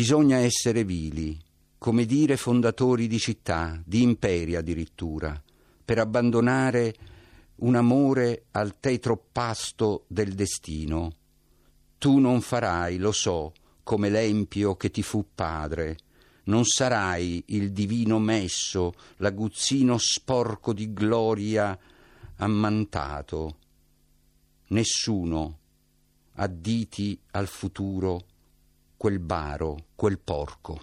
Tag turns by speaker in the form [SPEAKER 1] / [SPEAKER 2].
[SPEAKER 1] Bisogna essere vili, come dire fondatori di città, di imperi addirittura, per abbandonare un amore al tetro pasto del destino. Tu non farai, lo so, come l'empio che ti fu padre, non sarai il divino messo, l'aguzzino sporco di gloria ammantato. Nessuno additi al futuro quel baro, quel porco.